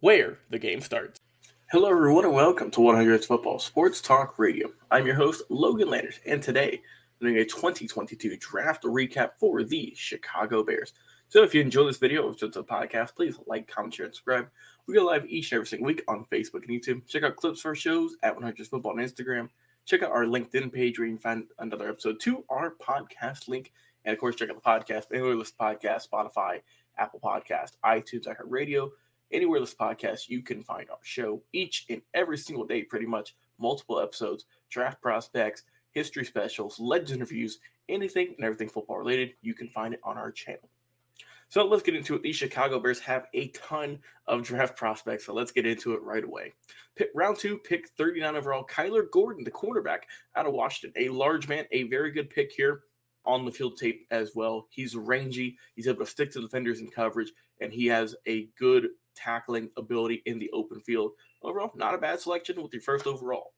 where the game starts. Hello, everyone, and welcome to 100 Football Sports Talk Radio. I'm your host, Logan Landers, and today I'm doing a 2022 draft recap for the Chicago Bears. So if you enjoy this video, if it's the podcast, please like, comment, share, and subscribe. We go live each and every single week on Facebook and YouTube. Check out clips for our shows at 100 Football on Instagram. Check out our LinkedIn page where you can find another episode to our podcast link. And of course, check out the podcast, anywhere list podcast, Spotify, Apple Podcast, iTunes, iHeartRadio, Anywhere this podcast, you can find our show each and every single day, pretty much multiple episodes, draft prospects, history specials, legends interviews, anything and everything football related. You can find it on our channel. So let's get into it. The Chicago Bears have a ton of draft prospects, so let's get into it right away. Pick, round two, pick 39 overall, Kyler Gordon, the cornerback out of Washington. A large man, a very good pick here on the field tape as well. He's rangy, he's able to stick to defenders in coverage, and he has a good tackling ability in the open field. Overall, not a bad selection with your first overall.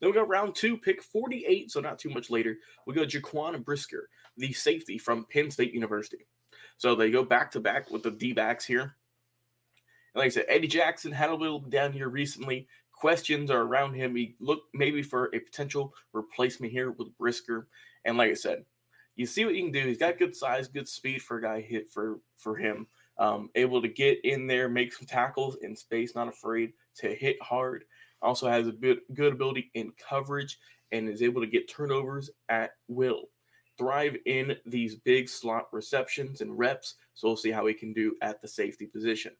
Then we go round two, pick 48, so not too much later. We go Jaquan Brisker, the safety from Penn State University. So they go back to back with the D backs here. And like I said, Eddie Jackson had a little down here recently. Questions are around him. He looked maybe for a potential replacement here with Brisker. And like I said, you see what he can do. He's got good size, good speed for a guy hit for for him um, able to get in there, make some tackles in space, not afraid to hit hard. Also has a good, good ability in coverage and is able to get turnovers at will. Thrive in these big slot receptions and reps. So we'll see how he can do at the safety position.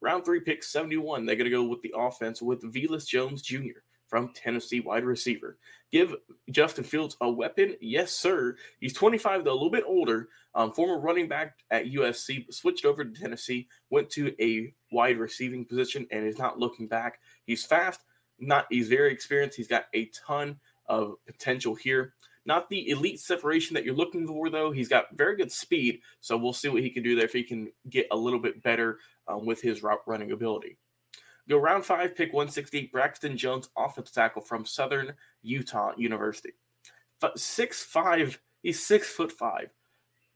Round three, pick 71. They're going to go with the offense with Velus Jones Jr from Tennessee wide receiver. Give Justin Fields a weapon? Yes, sir. He's 25, though, a little bit older. Um, former running back at USC, switched over to Tennessee, went to a wide receiving position, and is not looking back. He's fast, not he's very experienced. He's got a ton of potential here. Not the elite separation that you're looking for, though. He's got very good speed, so we'll see what he can do there if he can get a little bit better um, with his route running ability. Go round five, pick 168, Braxton Jones, offensive tackle from Southern Utah University. Six five, he's six foot five,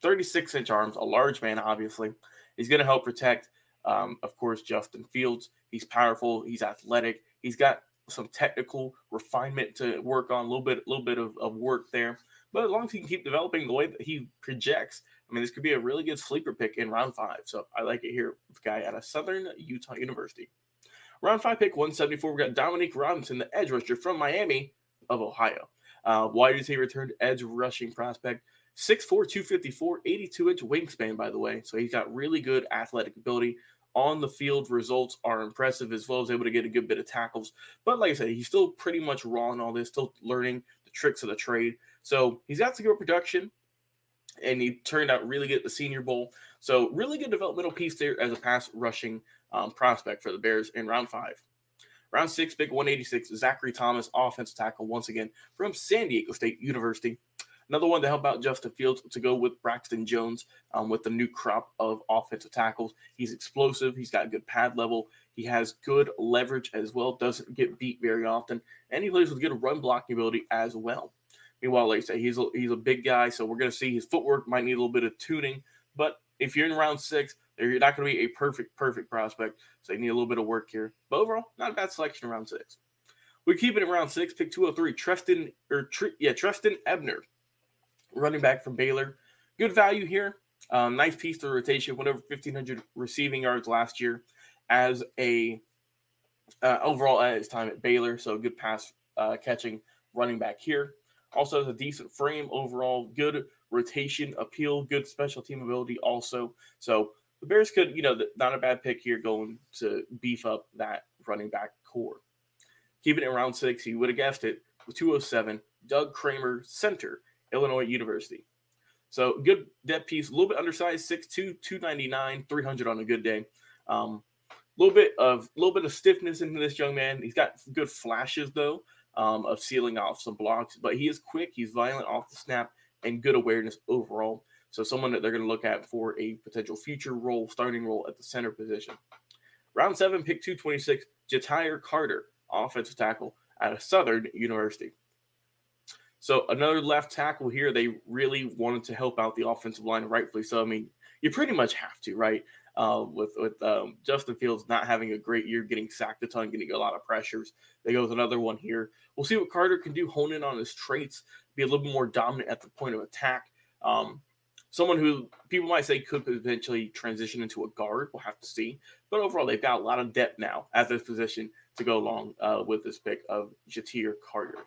36 inch arms, a large man, obviously. He's going to help protect, um, of course, Justin Fields. He's powerful, he's athletic, he's got some technical refinement to work on, a little bit, a little bit of, of work there. But as long as he can keep developing the way that he projects, I mean, this could be a really good sleeper pick in round five. So I like it here. Guy out of Southern Utah University. Round five pick 174, we got Dominique Robinson, the edge rusher from Miami of Ohio. Uh, wide receiver returned edge rushing prospect. 6'4, 254, 82 inch wingspan, by the way. So he's got really good athletic ability. On the field results are impressive as well as able to get a good bit of tackles. But like I said, he's still pretty much raw in all this, still learning the tricks of the trade. So he's got good production and he turned out really good at the Senior Bowl. So really good developmental piece there as a pass rushing um, prospect for the Bears in round five. Round six, pick 186, Zachary Thomas, offensive tackle, once again from San Diego State University. Another one to help out Justin Fields to go with Braxton Jones um, with the new crop of offensive tackles. He's explosive. He's got good pad level. He has good leverage as well. Doesn't get beat very often, and he plays with good run blocking ability as well. Meanwhile, like I say, he's a, he's a big guy, so we're going to see his footwork might need a little bit of tuning. But if you're in round six, you're not going to be a perfect perfect prospect, so they need a little bit of work here. But overall, not a bad selection in round six. We keep it in round six, pick 203, Trestan or yeah, Trestan Ebner running back from Baylor. Good value here. Um, nice piece to rotation. Went over 1,500 receiving yards last year as a uh, overall at his time at Baylor. So good pass uh, catching running back here. Also has a decent frame overall. Good rotation appeal. Good special team ability also. So the Bears could, you know, not a bad pick here going to beef up that running back core. Keeping it around six, you would have guessed it, with 207, Doug Kramer, center Illinois University. So good depth piece, a little bit undersized, 6'2", 299, 300 on a good day. Um, a little bit of a little bit of stiffness into this young man. He's got good flashes though um, of sealing off some blocks, but he is quick. He's violent off the snap and good awareness overall. So someone that they're going to look at for a potential future role, starting role at the center position. Round seven, pick 226, Ja'Tyre Carter, offensive tackle out of Southern University. So another left tackle here. They really wanted to help out the offensive line, rightfully so. I mean, you pretty much have to, right? Uh, with with um, Justin Fields not having a great year, getting sacked a ton, getting a lot of pressures. They go with another one here. We'll see what Carter can do, hone in on his traits, be a little bit more dominant at the point of attack. Um, someone who people might say could potentially transition into a guard. We'll have to see. But overall, they've got a lot of depth now at this position to go along uh, with this pick of Ja'Tyre Carter.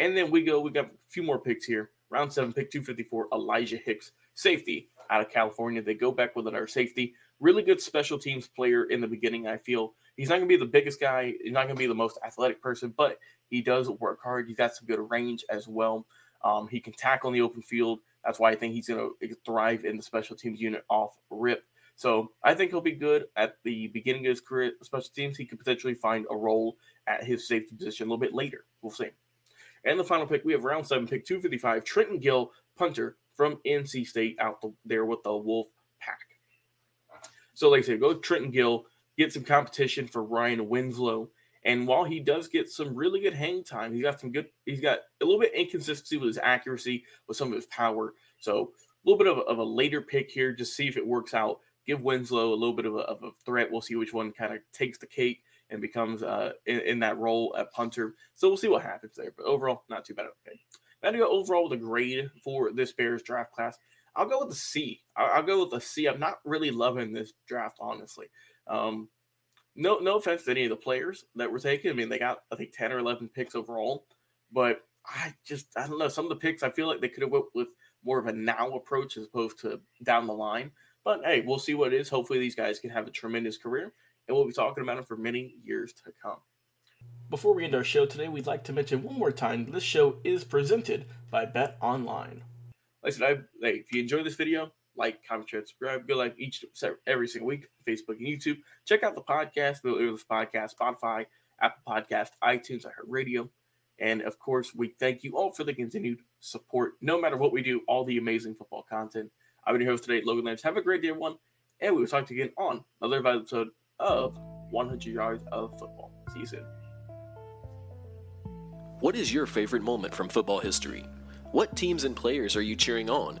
And then we go, we got a few more picks here. Round seven, pick 254, Elijah Hicks, safety out of California. They go back with another safety. Really good special teams player in the beginning, I feel. He's not going to be the biggest guy. He's not going to be the most athletic person, but he does work hard. He's got some good range as well. Um, he can tackle in the open field. That's why I think he's going to thrive in the special teams unit off rip. So I think he'll be good at the beginning of his career. Special teams, he could potentially find a role at his safety position a little bit later. We'll see. And the final pick, we have round seven, pick 255, Trenton Gill, punter from NC State, out the, there with the Wolf Pack. So, like I said, go Trenton Gill, get some competition for Ryan Winslow. And while he does get some really good hang time, he's got some good, he's got a little bit inconsistency with his accuracy, with some of his power. So, a little bit of a, of a later pick here, just see if it works out. Give Winslow a little bit of a, of a threat. We'll see which one kind of takes the cake and becomes uh, in, in, that role at punter. So we'll see what happens there. But overall, not too bad. Okay. Now to go overall with a grade for this Bears draft class. I'll go with the C. I'll, I'll go with the C. I'm not really loving this draft, honestly. Um, no, no offense to any of the players that were taken. I mean, they got I think 10 or 11 picks overall, but I just I don't know. Some of the picks I feel like they could have went with more of a now approach as opposed to down the line. But hey, we'll see what it is. Hopefully, these guys can have a tremendous career and we'll be talking about them for many years to come. Before we end our show today, we'd like to mention one more time this show is presented by Bet Online. Like I said, I, hey, if you enjoy this video, like, comment, share, subscribe. Go live each every single week, Facebook and YouTube. Check out the podcast, the Earless Podcast, Spotify, Apple Podcast, iTunes, iHeartRadio. And of course, we thank you all for the continued support. No matter what we do, all the amazing football content. I've been your host today, Logan Lance. Have a great day, everyone. And we will talk to you again on another episode of 100 Yards of Football. See you soon. What is your favorite moment from football history? What teams and players are you cheering on?